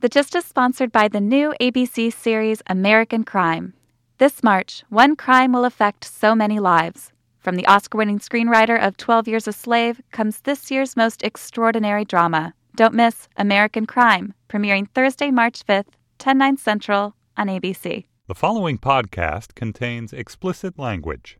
The Gist is sponsored by the new ABC series American Crime. This March, one crime will affect so many lives. From the Oscar winning screenwriter of 12 Years a Slave comes this year's most extraordinary drama. Don't miss American Crime, premiering Thursday, March 5th, 10 9 Central on ABC. The following podcast contains explicit language.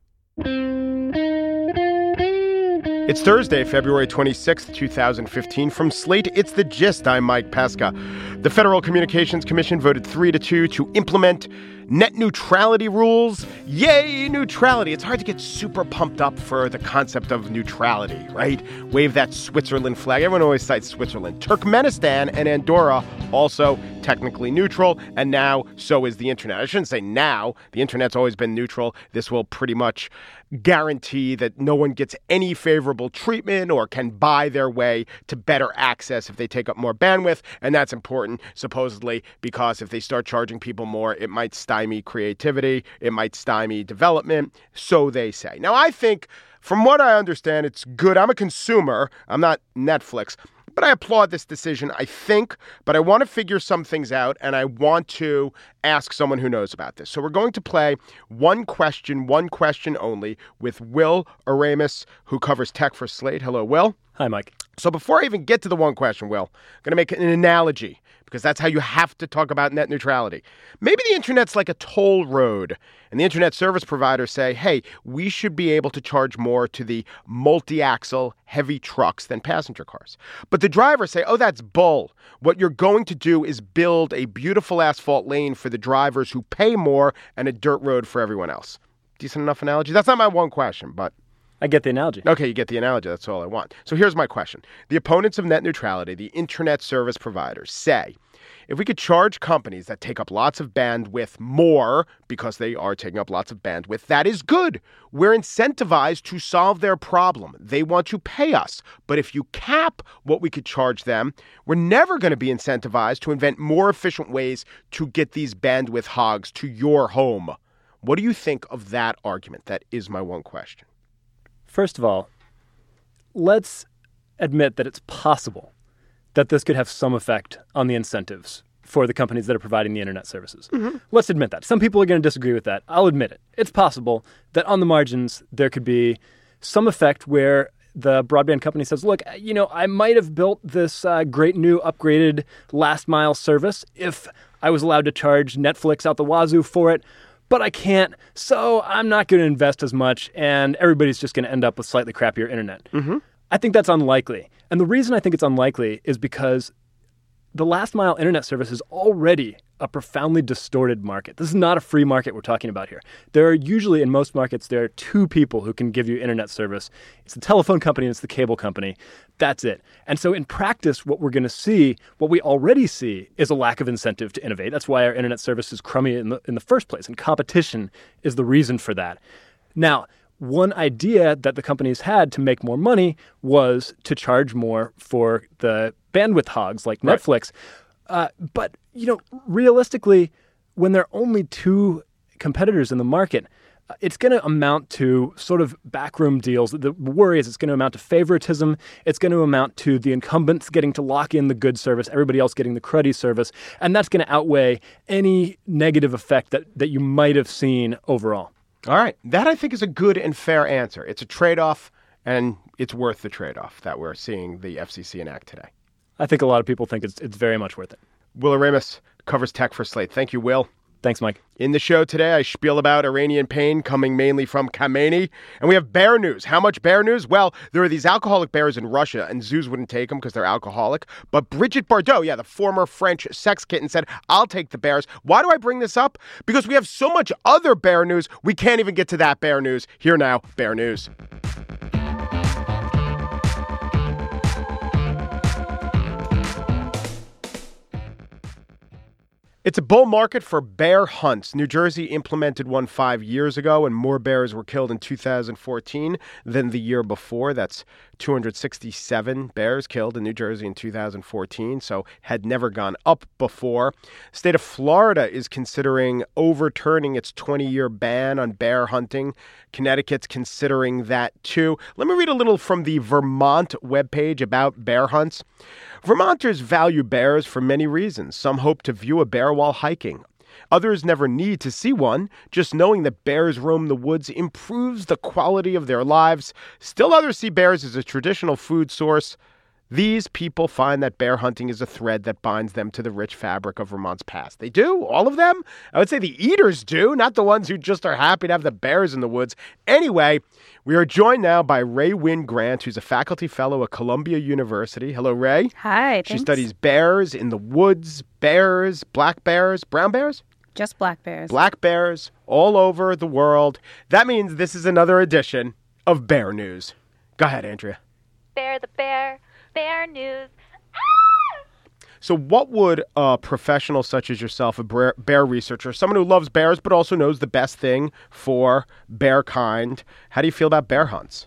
It's Thursday, February 26th, 2015. From Slate, it's The Gist. I'm Mike Pesca. The Federal Communications Commission voted 3 to 2 to implement net neutrality rules. Yay, neutrality. It's hard to get super pumped up for the concept of neutrality, right? Wave that Switzerland flag. Everyone always cites Switzerland. Turkmenistan and Andorra also technically neutral, and now so is the internet. I shouldn't say now. The internet's always been neutral. This will pretty much guarantee that no one gets any favorable treatment or can buy their way to better access if they take up more bandwidth. And that's important, supposedly, because if they start charging people more, it might stymie creativity, it might stymie development. So they say. Now, I think, from what I understand, it's good. I'm a consumer, I'm not Netflix. But I applaud this decision, I think. But I want to figure some things out and I want to ask someone who knows about this. So we're going to play one question, one question only with Will Oremus, who covers tech for Slate. Hello, Will. Hi, Mike. So before I even get to the one question, Will, I'm going to make an analogy because that's how you have to talk about net neutrality. Maybe the internet's like a toll road, and the internet service providers say, hey, we should be able to charge more to the multi axle heavy trucks than passenger cars. But the drivers say, oh, that's bull. What you're going to do is build a beautiful asphalt lane for the drivers who pay more and a dirt road for everyone else. Decent enough analogy? That's not my one question, but. I get the analogy. Okay, you get the analogy. That's all I want. So here's my question The opponents of net neutrality, the internet service providers, say if we could charge companies that take up lots of bandwidth more because they are taking up lots of bandwidth, that is good. We're incentivized to solve their problem. They want to pay us. But if you cap what we could charge them, we're never going to be incentivized to invent more efficient ways to get these bandwidth hogs to your home. What do you think of that argument? That is my one question. First of all, let's admit that it's possible that this could have some effect on the incentives for the companies that are providing the internet services. Mm-hmm. Let's admit that. Some people are going to disagree with that. I'll admit it. It's possible that on the margins there could be some effect where the broadband company says, look, you know, I might have built this uh, great new upgraded last mile service if I was allowed to charge Netflix out the wazoo for it, but I can't, so I'm not going to invest as much, and everybody's just going to end up with slightly crappier internet. Mm-hmm. I think that's unlikely. And the reason I think it's unlikely is because the last mile internet service is already a profoundly distorted market. This is not a free market we're talking about here. There are usually, in most markets, there are two people who can give you internet service it's the telephone company and it's the cable company. That's it. And so, in practice, what we're going to see, what we already see, is a lack of incentive to innovate. That's why our internet service is crummy in the, in the first place, and competition is the reason for that. Now, one idea that the companies had to make more money was to charge more for the bandwidth hogs like right. Netflix. Uh, but you know, realistically, when there are only two competitors in the market, uh, it's going to amount to sort of backroom deals. The worry is it's going to amount to favoritism. It's going to amount to the incumbents getting to lock in the good service, everybody else getting the cruddy service, and that's going to outweigh any negative effect that, that you might have seen overall. All right. That I think is a good and fair answer. It's a trade off, and it's worth the trade off that we're seeing the FCC enact today. I think a lot of people think it's, it's very much worth it. Will Oremus covers tech for Slate. Thank you, Will. Thanks, Mike. In the show today, I spiel about Iranian pain coming mainly from Khamenei. And we have bear news. How much bear news? Well, there are these alcoholic bears in Russia, and zoos wouldn't take them because they're alcoholic. But Brigitte Bardot, yeah, the former French sex kitten, said, I'll take the bears. Why do I bring this up? Because we have so much other bear news, we can't even get to that bear news. Here now, bear news. It's a bull market for bear hunts. New Jersey implemented one five years ago, and more bears were killed in 2014 than the year before. That's 267 bears killed in New Jersey in 2014, so had never gone up before. State of Florida is considering overturning its 20-year ban on bear hunting. Connecticut's considering that too. Let me read a little from the Vermont webpage about bear hunts. Vermonters value bears for many reasons. Some hope to view a bear while hiking. Others never need to see one. Just knowing that bears roam the woods improves the quality of their lives. Still, others see bears as a traditional food source. These people find that bear hunting is a thread that binds them to the rich fabric of Vermont's past. They do, all of them. I would say the eaters do, not the ones who just are happy to have the bears in the woods. Anyway, we are joined now by Rae Wynn-Grant, who's a faculty fellow at Columbia University. Hello, Rae. Hi. She studies bears in the woods, bears, black bears, brown bears? Just black bears. Black bears all over the world. That means this is another edition of Bear News. Go ahead, Andrea. Bear the bear, bear news. So, what would a professional such as yourself, a bear, bear researcher, someone who loves bears but also knows the best thing for bear kind, how do you feel about bear hunts?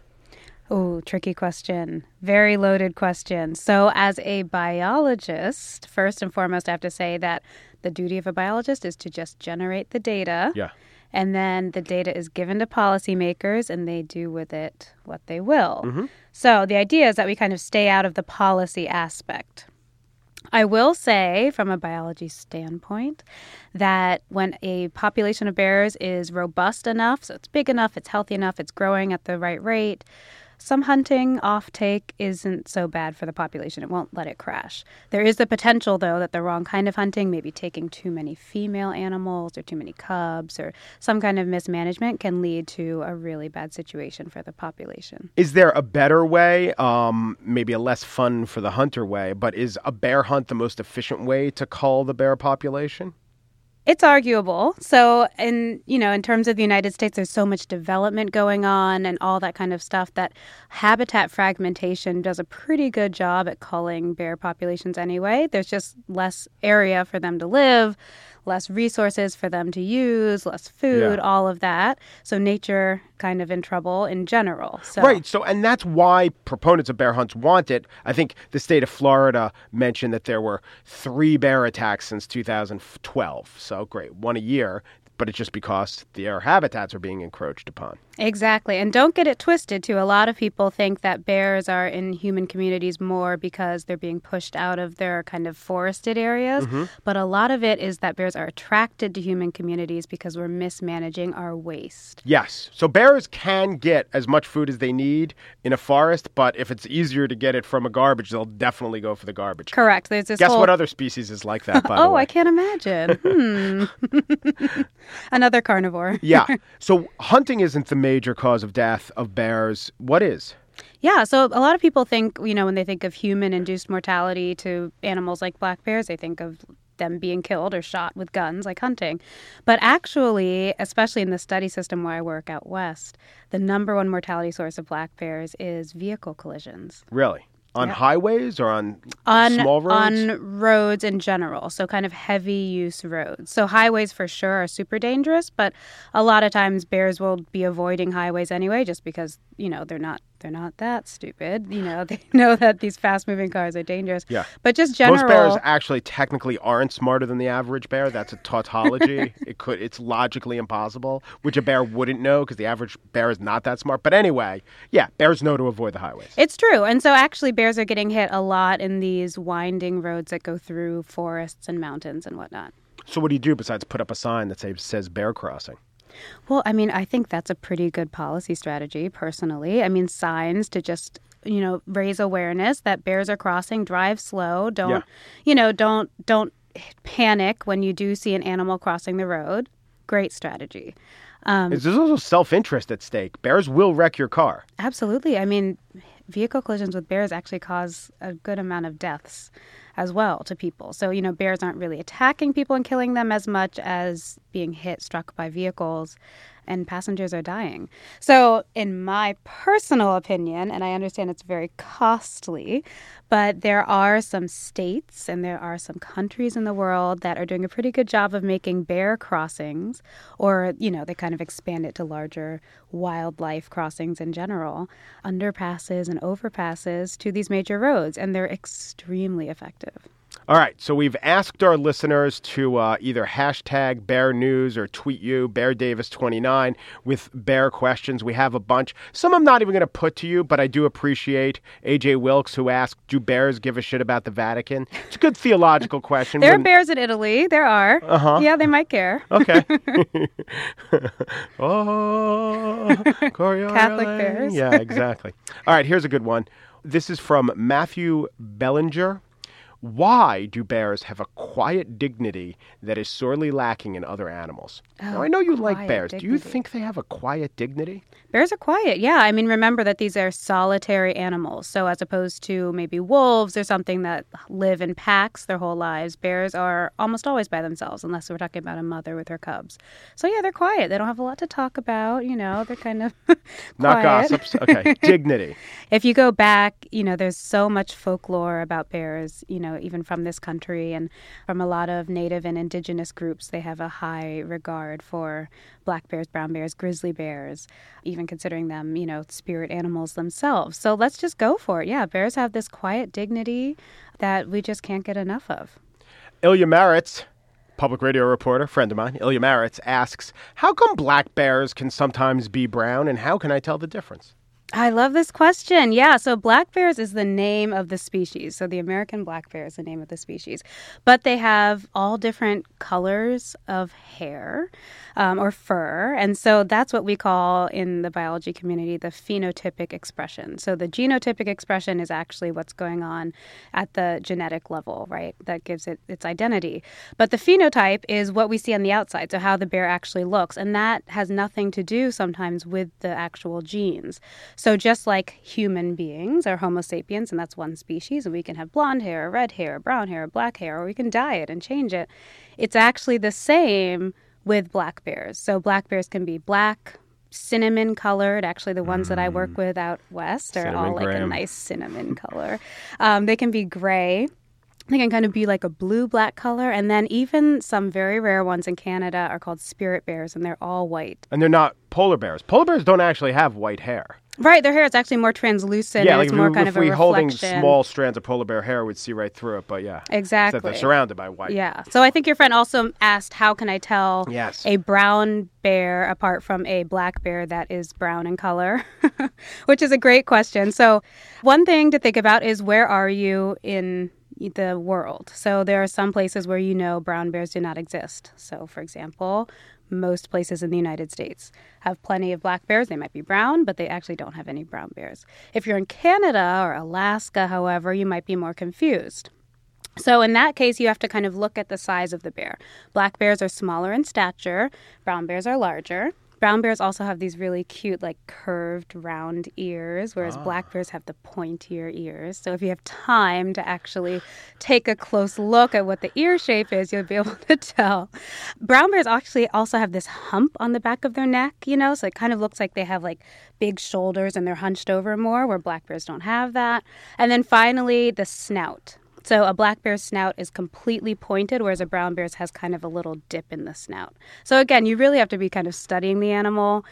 Oh, tricky question. Very loaded question. So, as a biologist, first and foremost, I have to say that the duty of a biologist is to just generate the data. Yeah. And then the data is given to policymakers and they do with it what they will. Mm-hmm. So, the idea is that we kind of stay out of the policy aspect. I will say, from a biology standpoint, that when a population of bears is robust enough, so it's big enough, it's healthy enough, it's growing at the right rate, some hunting off take isn't so bad for the population. It won't let it crash. There is the potential, though, that the wrong kind of hunting, maybe taking too many female animals or too many cubs or some kind of mismanagement, can lead to a really bad situation for the population. Is there a better way, um, maybe a less fun for the hunter way, but is a bear hunt the most efficient way to cull the bear population? It's arguable. So, in you know, in terms of the United States, there's so much development going on and all that kind of stuff that habitat fragmentation does a pretty good job at culling bear populations anyway. There's just less area for them to live, less resources for them to use, less food, Yeah. all of that. So nature kind of in trouble in general. So Right. So, and that's why proponents of bear hunts want it. I think the state of Florida mentioned that there were three bear attacks since 2012. So, great, one a year. But it's just because their habitats are being encroached upon. Exactly. And don't get it twisted, too. A lot of people think that bears are in human communities more because they're being pushed out of their kind of forested areas. But a lot of it is that bears are attracted to human communities because we're mismanaging our waste. Yes. So bears can get as much food as they need in a forest, but if it's easier to get it from a garbage, they'll definitely go for the garbage. Correct. There's this Guess whole. what other species is like that, by the oh. I can't imagine. hmm. Another carnivore. yeah. So hunting isn't the major cause of death of bears. What is? Yeah, so a lot of people think, you know, when they think of human induced mortality to animals like black bears, they think of them being killed or shot with guns like hunting. But actually, especially in the study system where I work out west, the number one mortality source of black bears is vehicle collisions. Really? On Yeah. highways or on, On, small roads? on roads in general, so kind of heavy use roads. So highways for sure are super dangerous, but a lot of times bears will be avoiding highways anyway, just because you know they're not they're not that stupid. You know they know that these fast moving cars are dangerous. Yeah. but just general. Most bears actually technically aren't smarter than the average bear. That's a tautology. it could it's logically impossible, which a bear wouldn't know because the average bear is not that smart. But anyway, yeah, bears know to avoid the highways. It's true. And so actually bears are getting hit a lot in these winding roads that go through forests and mountains and whatnot. So what do you do besides put up a sign that says, says bear crossing? Well, I mean, I think that's a pretty good policy strategy, personally. I mean, signs to just you know raise awareness that bears are crossing. Drive slow. Don't Yeah. you know? Don't don't panic when you do see an animal crossing the road. Great strategy. Um, There's also self-interest at stake. Bears will wreck your car. Absolutely. I mean, vehicle collisions with bears actually cause a good amount of deaths as well to people. So, you know, bears aren't really attacking people and killing them as much as being hit, struck by vehicles and passengers are dying. So, in my personal opinion, and I understand it's very costly, but there are some states and there are some countries in the world that are doing a pretty good job of making bear crossings, or, you know, they kind of expand it to larger wildlife crossings in general, underpasses and overpasses to these major roads, and they're extremely effective. All right, so we've asked our listeners to uh, either hashtag Bear News or tweet you, Bear Davis29, with bear questions. We have a bunch. Some I'm not even going to put to you, but I do appreciate AJ Wilkes, who asked, Do bears give a shit about the Vatican? It's a good theological question. There are bears in Italy. There are. Uh-huh. Yeah, they might care. Okay. oh, Coriolis. Catholic bears. Yeah, exactly. All right, here's a good one. This is from Matthew Bellinger. Why do bears have a quiet dignity that is sorely lacking in other animals? now, I oh, know you like Oh, bears. Do you think they have a quiet dignity? Bears are quiet. Yeah. I mean, remember that these are solitary animals. So, as opposed to maybe wolves or something that live in packs their whole lives, bears are almost always by themselves, unless we're talking about a mother with her cubs. So, yeah, they're quiet. They don't have a lot to talk about. You know, they're kind of Not gossips. Okay, dignity. If you go back, you know, there's so much folklore about bears, you know, even from this country and from a lot of native and indigenous groups. They have a high regard for black bears, brown bears, grizzly bears, even considering them, you know, spirit animals themselves. So let's just go for it. Yeah, bears have this quiet dignity that we just can't get enough of. Ilya Marritz, public radio reporter, friend of mine, Ilya Marritz, asks, How come black bears can sometimes be brown, and how can I tell the difference? I love this question. Yeah, so black bears is the name of the species. So the American black bear is the name of the species. But they have all different colors of hair um, or fur. And so that's what we call in the biology community the phenotypic expression. So the genotypic expression is actually what's going on at the genetic level, right? That gives it its identity. But the phenotype is what we see on the outside, so how the bear actually looks. And that has nothing to do sometimes with the actual genes. So just like human beings are Homo sapiens, and that's one species, and we can have blonde hair, or red hair, or brown hair, or black hair, or we can dye it and change it. It's actually the same with black bears. So black bears can be black, cinnamon colored. Actually, the ones that I work with out west are Cinnamon all like a nice cinnamon color. Um, they can be gray. They can kind of be like a blue black color. And then even some very rare ones in Canada are called spirit bears, and they're all white. And they're not polar bears. Polar bears don't actually have white hair. Right, their hair is actually more translucent. yeah, like it's if, more we, kind if of a holding reflection. small strands of polar bear hair, we'd see right through it. But yeah, Exactly. they're surrounded by white. Yeah. So I think your friend also asked, how can I tell Yes. a brown bear apart from a black bear that is brown in color? Which is a great question. So, one thing to think about is where are you in the world? So, there are some places where you know brown bears do not exist. So, for example, most places in the United States have plenty of black bears. They might be brown, but they actually don't have any brown bears. If you're in Canada or Alaska, however, you might be more confused. So in that case, you have to kind of look at the size of the bear. Black bears are smaller in stature, brown bears are larger. Brown bears also have these really cute, like curved, round ears, whereas ah. black bears have the pointier ears. So if you have time to actually take a close look at what the ear shape is, you'll be able to tell. Brown bears actually also have this hump on the back of their neck, you know, so it kind of looks like they have like big shoulders and they're hunched over more, where black bears don't have that. And then finally, the snout. So a black bear's snout is completely pointed, whereas a brown bear's has kind of a little dip in the snout. So again, you really have to be kind of studying the animal.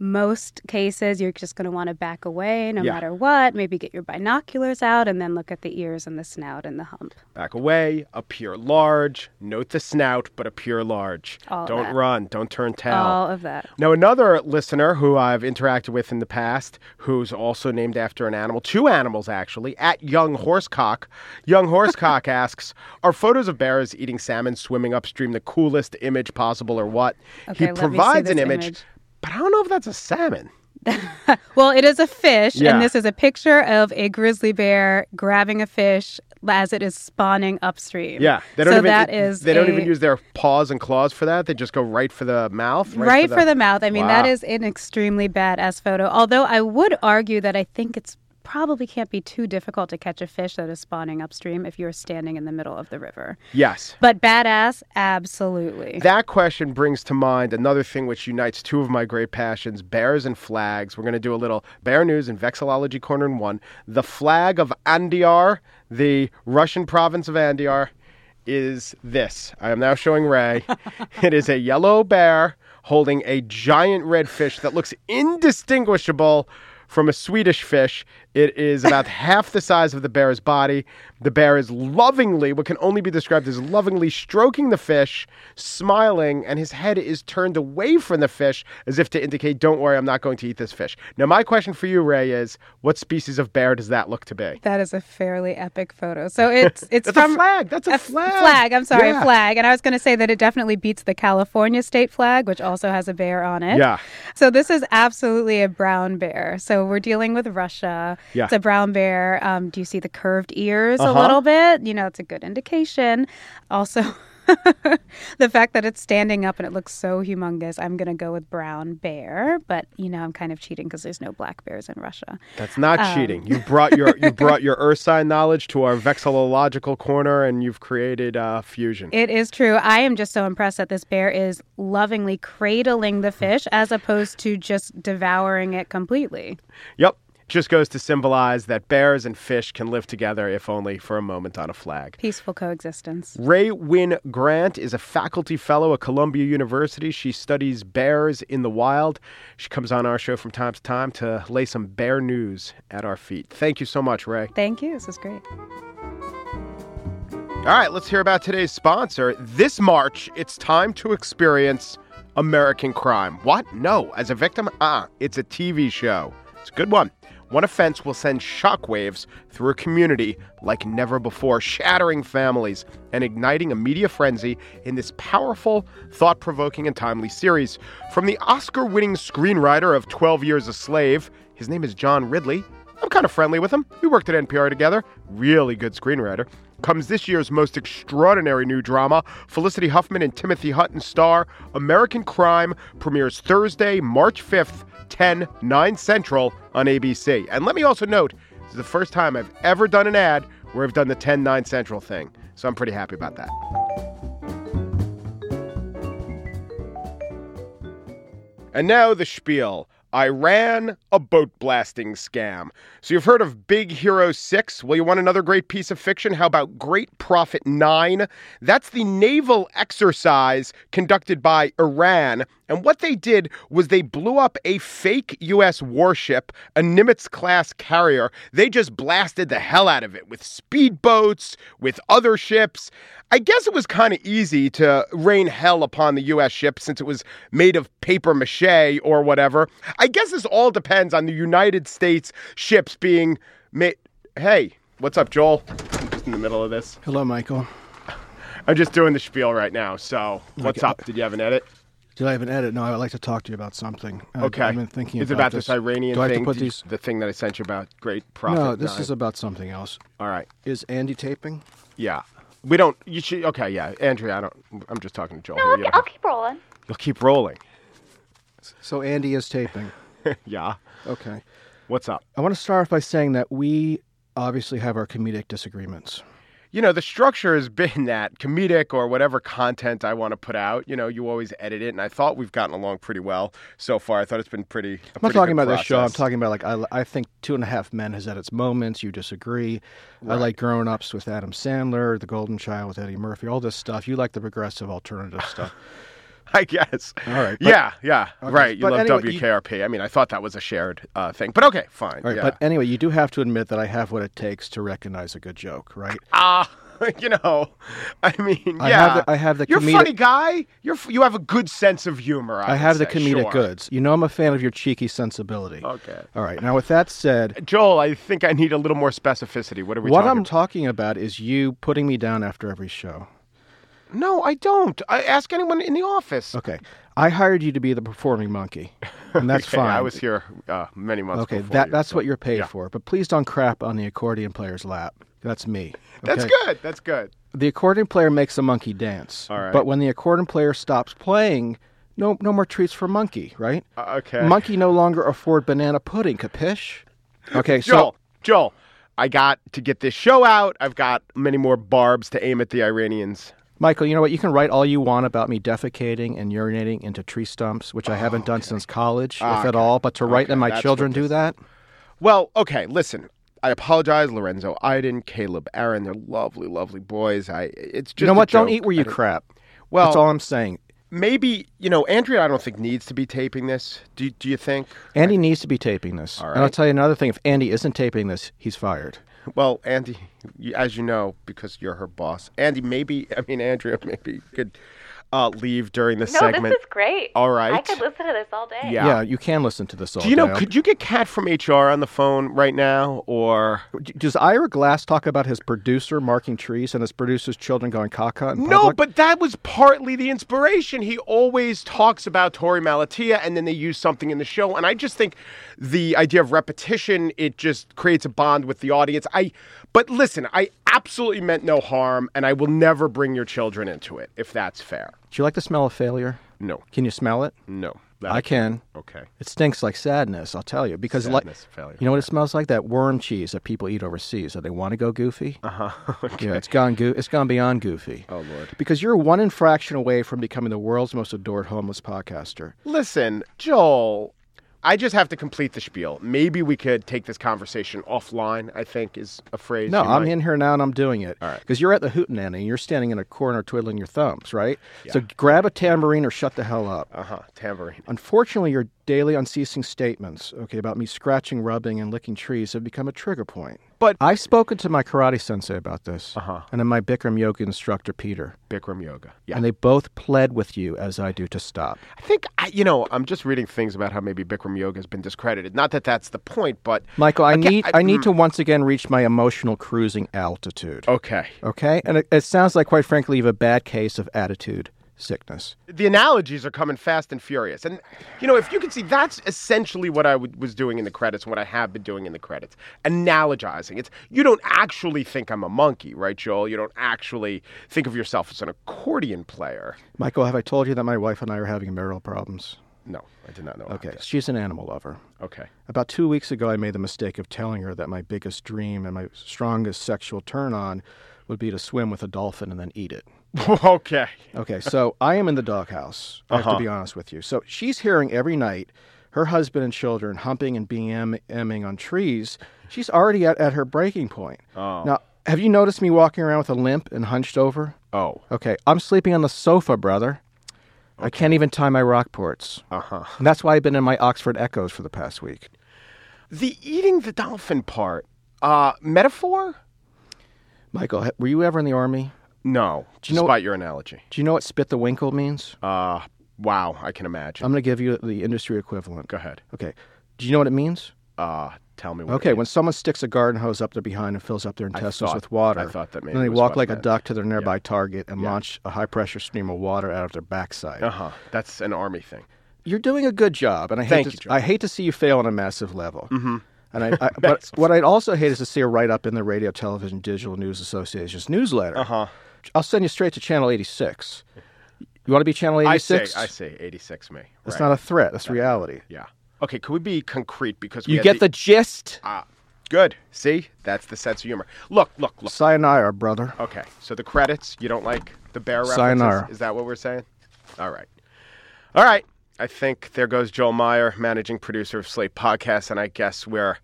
Most cases, you're just going to want to back away no Yeah. matter what. Maybe get your binoculars out and then look at the ears and the snout and the hump. Back away, appear large, note the snout, but appear large. All don't run, don't turn tail. All of that. Now, another listener who I've interacted with in the past, who's also named after an animal, two animals actually, at Young Horsecock. Young Horsecock asks, Are photos of bears eating salmon swimming upstream the coolest image possible or what? Okay, he let me see provides an image, image. But I don't know if that's a salmon. Well, it is a fish, Yeah. and this is a picture of a grizzly bear grabbing a fish as it is spawning upstream. Yeah, they don't so even that is they don't even use their paws and claws for that. They just go right for the mouth. right, for, for the mouth. I mean, that Wow. is an extremely badass photo. Although I would argue that I think it's probably can't be too difficult to catch a fish that is spawning upstream if you're standing in the middle of the river. Yes. But badass, absolutely. That question brings to mind another thing which unites two of my great passions bears and flags. We're going to do a little bear news and vexillology corner in one. The flag of Andiar, the Russian province of Andiar, is this. I am now showing Rae. it is a yellow bear holding a giant red fish that looks indistinguishable from a Swedish fish. It is about half the size of the bear's body. The bear is lovingly, what can only be described as lovingly, stroking the fish, smiling, and his head is turned away from the fish as if to indicate, Don't worry, I'm not going to eat this fish. Now, my question for you, Rae, is what species of bear does that look to be? That is a fairly epic photo. So it's it's That's a from flag. That's a flag. Flag. I'm sorry, Yeah. flag. And I was going to say that it definitely beats the California state flag, which also has a bear on it. Yeah. So this is absolutely a brown bear. So we're dealing with Russia. Yeah. It's a brown bear. Um, do you see the curved ears Uh-huh. a little bit? You know, it's a good indication. Also. the fact that it's standing up and it looks so humongous, I'm going to go with brown bear. But you know, I'm kind of cheating because there's no black bears in Russia. That's not cheating. You brought your you brought your earth sign knowledge to our vexillological corner, and you've created uh, fusion. It is true. I am just so impressed that this bear is lovingly cradling the fish as opposed to just devouring it completely. Yep. Just goes to symbolize that bears and fish can live together, if only for a moment, on a flag. Peaceful coexistence. Ray Wynn Grant is a faculty fellow at Columbia University. She studies bears in the wild. She comes on our show from time to time to lay some bear news at our feet. Thank you so much, Rae. Thank you. This is great. All right, let's hear about today's sponsor. This March, it's time to experience American crime. What? No. As a victim? Ah, it's a TV show. It's a good one. One offense will send shockwaves through a community like never before, shattering families and igniting a media frenzy in this powerful, thought provoking, and timely series. From the Oscar winning screenwriter of 12 Years a Slave, his name is John Ridley. I'm kind of friendly with him. We worked at NPR together. Really good screenwriter. Comes this year's most extraordinary new drama. Felicity Huffman and Timothy Hutton star American Crime premieres Thursday, March 5th, 10, 9 Central on ABC. And let me also note, this is the first time I've ever done an ad where I've done the 10, 9 Central thing. So I'm pretty happy about that. And now the spiel. Iran, a boat blasting scam. So you've heard of Big Hero 6? Well, you want another great piece of fiction? How about Great Prophet 9? That's the naval exercise conducted by Iran. And what they did was they blew up a fake U.S. warship, a Nimitz class carrier. They just blasted the hell out of it with speedboats, with other ships. I guess it was kind of easy to rain hell upon the U.S. ship since it was made of paper mache or whatever. I guess this all depends on the United States ships being made. Hey, what's up, Joel? I'm just in the middle of this. Hello, Michael. I'm just doing the spiel right now. So, what's Okay. up? Did you have an edit? Did I have an edit? No, I would like to talk to you about something. Uh, Okay. I've been thinking Is it about about this Iranian Do I have thing? to put Did you- these? The thing that I sent you about Great Prophet. No, this Nine? is about something else. All right. Is Andy taping? Yeah. We don't. You should. Okay. Yeah. Andrea, I don't. I'm just talking to Joel. No, here. I'll, You I'll keep rolling. You'll keep rolling. So Andy is taping. yeah. Okay. What's up? I want to start off by saying that we obviously have our comedic disagreements. You know, the structure has been that comedic or whatever content I want to put out. You know, you always edit it, and I thought we've gotten along pretty well so far. I thought it's been pretty. I'm not pretty talking about this show. I'm talking about like I, I think Two and a Half Men has had its moments. You disagree. I like Grown Ups with Adam Sandler, The Golden Child with Eddie Murphy, all this stuff. You like the progressive alternative stuff. I guess. All right, but- yeah. Yeah. Right. You but love anyway, you- WKRP. I mean, I thought that was a shared uh, thing, but okay, fine. All right, yeah. but anyway, you do have to admit that I have what it takes to recognize a good joke, right? Ah, you know, I mean, yeah. I have the- I have the You're a comedic- funny guy. You're f- you have a good sense of humor. I, I have the say, comedic sure. goods. You know, I'm a fan of your cheeky sensibility. Okay. All right. Now, with that said, Joel, I think I need a little more specificity. What are we talking about? what I'm talking about is you putting me down after every show. No, I don't. I ask anyone in the office. Okay. I hired you to be the performing monkey, and that's Okay, fine. I was here uh, many months. Okay, that you, that's so- what you're paid yeah. for. But please don't crap on the accordion player's lap. That's me. That's good. That's good. The accordion player makes a monkey dance. All right. But when the accordion player stops playing, no no more treats for monkey, right? Uh, okay. Monkey no longer afford banana pudding, capish? Okay, so Joel, Joel, I got to get this show out. I've got many more barbs to aim at the Iranians. Michael, you know what? You can write all you want about me defecating and urinating into tree stumps, which I oh, haven't done since college, if ah, at all. But to write Okay, that my children do that, Well, okay, listen. I apologize, Lorenzo, Iden, Caleb, Aaron. They're lovely, lovely boys. I it's just you know what? Don't eat where you crap. Well, That's all I'm saying. maybe you know Andrea. I don't think needs to be taping this. Do do you think? Andy needs to be taping this. All And I'll tell you another thing. If Andy isn't taping this, he's fired. Well, Andy, as you know, because you're her boss, Andy, maybe I mean Andrea, maybe could uh, leave during this No, segment. this is great. All right. I could listen to this all day. Yeah. Yeah, you can listen to this all Do you know? day. Could you get Kat from HR on the phone right now, or Does Ira Glass talk about his producer marking trees and his producer's children going caca in no? But that was partly the inspiration. He always talks about Torey Malatia, and then they use something in the show. And I just think the idea of repetition it just creates a bond with the audience. I, but listen, I absolutely meant no harm, and I will never bring your children into it if that's fair. Do you like the smell of failure? No, Can you smell it? no, that I can. Okay. It stinks like sadness, I'll tell you. Because like Sadness, failure. you know what it smells like? That worm cheese that people eat overseas. So they want to go goofy. Uh huh. okay. Yeah, it's gone go- it's gone beyond goofy. Oh Lord. Because you're one infraction away from becoming the world's most adored homeless podcaster. Listen, Joel, I just have to complete the spiel. Maybe we could take this conversation offline, I think is a phrase. No, I'm might- in here now and I'm doing it. All right. Because you're at the hootenanny and you're standing in a corner twiddling your thumbs, right? Yeah. So grab a tambourine or shut the hell up. Uh-huh, tambourine. Unfortunately, your daily unceasing statements, okay, about me scratching, rubbing, and licking trees have become a trigger point. But I've spoken to my karate sensei about this, Uh-huh. and then my Bikram yoga instructor, Peter. Bikram yoga. Yeah. And they both pled with you, as I do, to stop. I think I, you know, I'm just reading things about how maybe Bikram yoga has been discredited. Not that that's the point, but Michael, I Again, need I- I, need mm. to once again reach my emotional cruising altitude. okay. Okay? And it, it sounds like, quite frankly, you have a bad case of attitude sickness. The analogies are coming fast and furious. And, you know, if you can see, that's essentially what I w- was doing in the credits, and what I have been doing in the credits. Analogizing. It's, you don't actually think I'm a monkey, right, Joel? You don't actually think of yourself as an accordion player. Michael, have I told you that my wife and I are having marital problems? No, I did not know. Okay, she's an animal lover. Okay. About two weeks ago, I made the mistake of telling her that my biggest dream and my strongest sexual turn on would be to swim with a dolphin and then eat it. okay. Okay, so I am in the doghouse. I have Uh-huh. to be honest with you. So she's hearing every night her husband and children humping and BMing on trees. She's already at, at her breaking point. Oh. Now, have you noticed me walking around with a limp and hunched over? Oh. Okay, I'm sleeping on the sofa, brother. I can't even tie my rockports. Uh huh. And that's why I've been in my Oxford Eccos for the past week. The eating the dolphin part, uh, metaphor? Michael, were you ever in the army? No, you know- despite your analogy. Do you know what spit the winkle means? Uh, wow, I can imagine. I'm going to give you the industry equivalent. Go ahead. Okay. Do you know what it means? Uh, tell me what. Okay, when someone sticks a garden hose up their behind and fills up their intestines thought- with water, I thought that maybe then they walk like a duck to their nearby target and launch a high pressure stream of water out of their backside. Uh huh. That's an army thing. You're doing a good job, and I hate Thank to, you, I hate to see you fail on a massive level. Mm-hmm. And I, I but what I'd also hate is to see a write up in the Radio Television Digital News Association's newsletter. Uh huh. I'll send you straight to Channel 86. You want to be Channel I say, 86? I say, eighty-six me. That's right. not a threat. That's reality. Yeah. Okay. Could we be concrete because we You get the gist? Ah, good. See, that's the sense of humor. Look, look, look. Sayonara, brother. Okay. So the credits. You don't like the bear references? Sayonara. Is that what we're saying? All right. All right. I think there goes Joel Meyer, managing producer of Slate Podcasts, and I guess we're,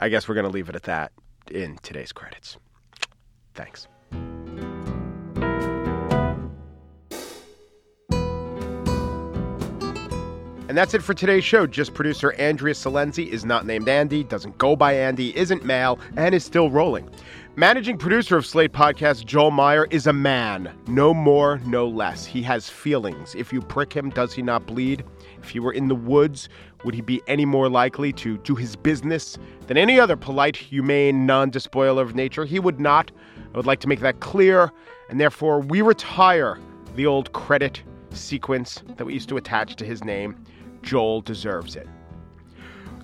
I guess we're going to leave it at that in today's credits. Thanks. And that's it for today's show. Just producer Andrea Silenzi is not named Andy, doesn't go by Andy, isn't male, and is still rolling. Managing producer of Slate Podcast, Joel Meyer, is a man. No more, no less. He has feelings. If you prick him, does he not bleed? If he were in the woods, would he be any more likely to do his business than any other polite, humane, non despoiler of nature? He would not. I would like to make that clear, and therefore we retire the old credit sequence that we used to attach to his name. Joel deserves it.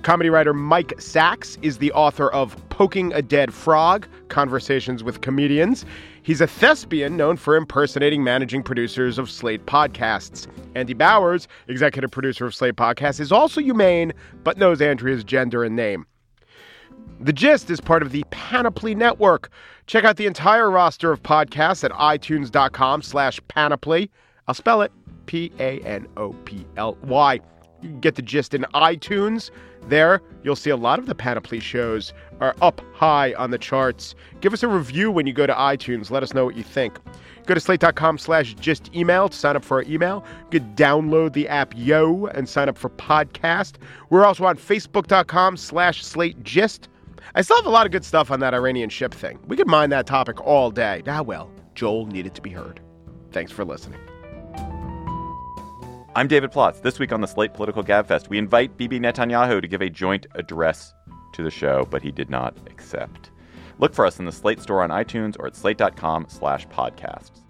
Comedy writer Mike Sacks is the author of Poking a Dead Frog Conversations with Comedians. He's a thespian known for impersonating managing producers of Slate podcasts. Andy Bowers, executive producer of Slate podcasts, is also humane but knows Andrea's gender and name. The Gist is part of the Panoply Network. Check out the entire roster of podcasts at itunes.com slash panoply. I'll spell it P-A-N-O-P-L-Y. Get the gist in iTunes. There, you'll see a lot of the Panoply shows are up high on the charts. Give us a review when you go to iTunes. Let us know what you think. Go to slate.com slash gist email to sign up for our email. You can download the app Yo and sign up for podcast. We're also on facebook.com slash slate gist. I still have a lot of good stuff on that Iranian ship thing. We could mine that topic all day. Ah, well, Joel needed to be heard. Thanks for listening. I'm David Plotz. This week on the Slate Political Gabfest, we invite Bibi Netanyahu to give a joint address to the show, but he did not accept. Look for us in the Slate store on iTunes or at slate.com slash podcasts.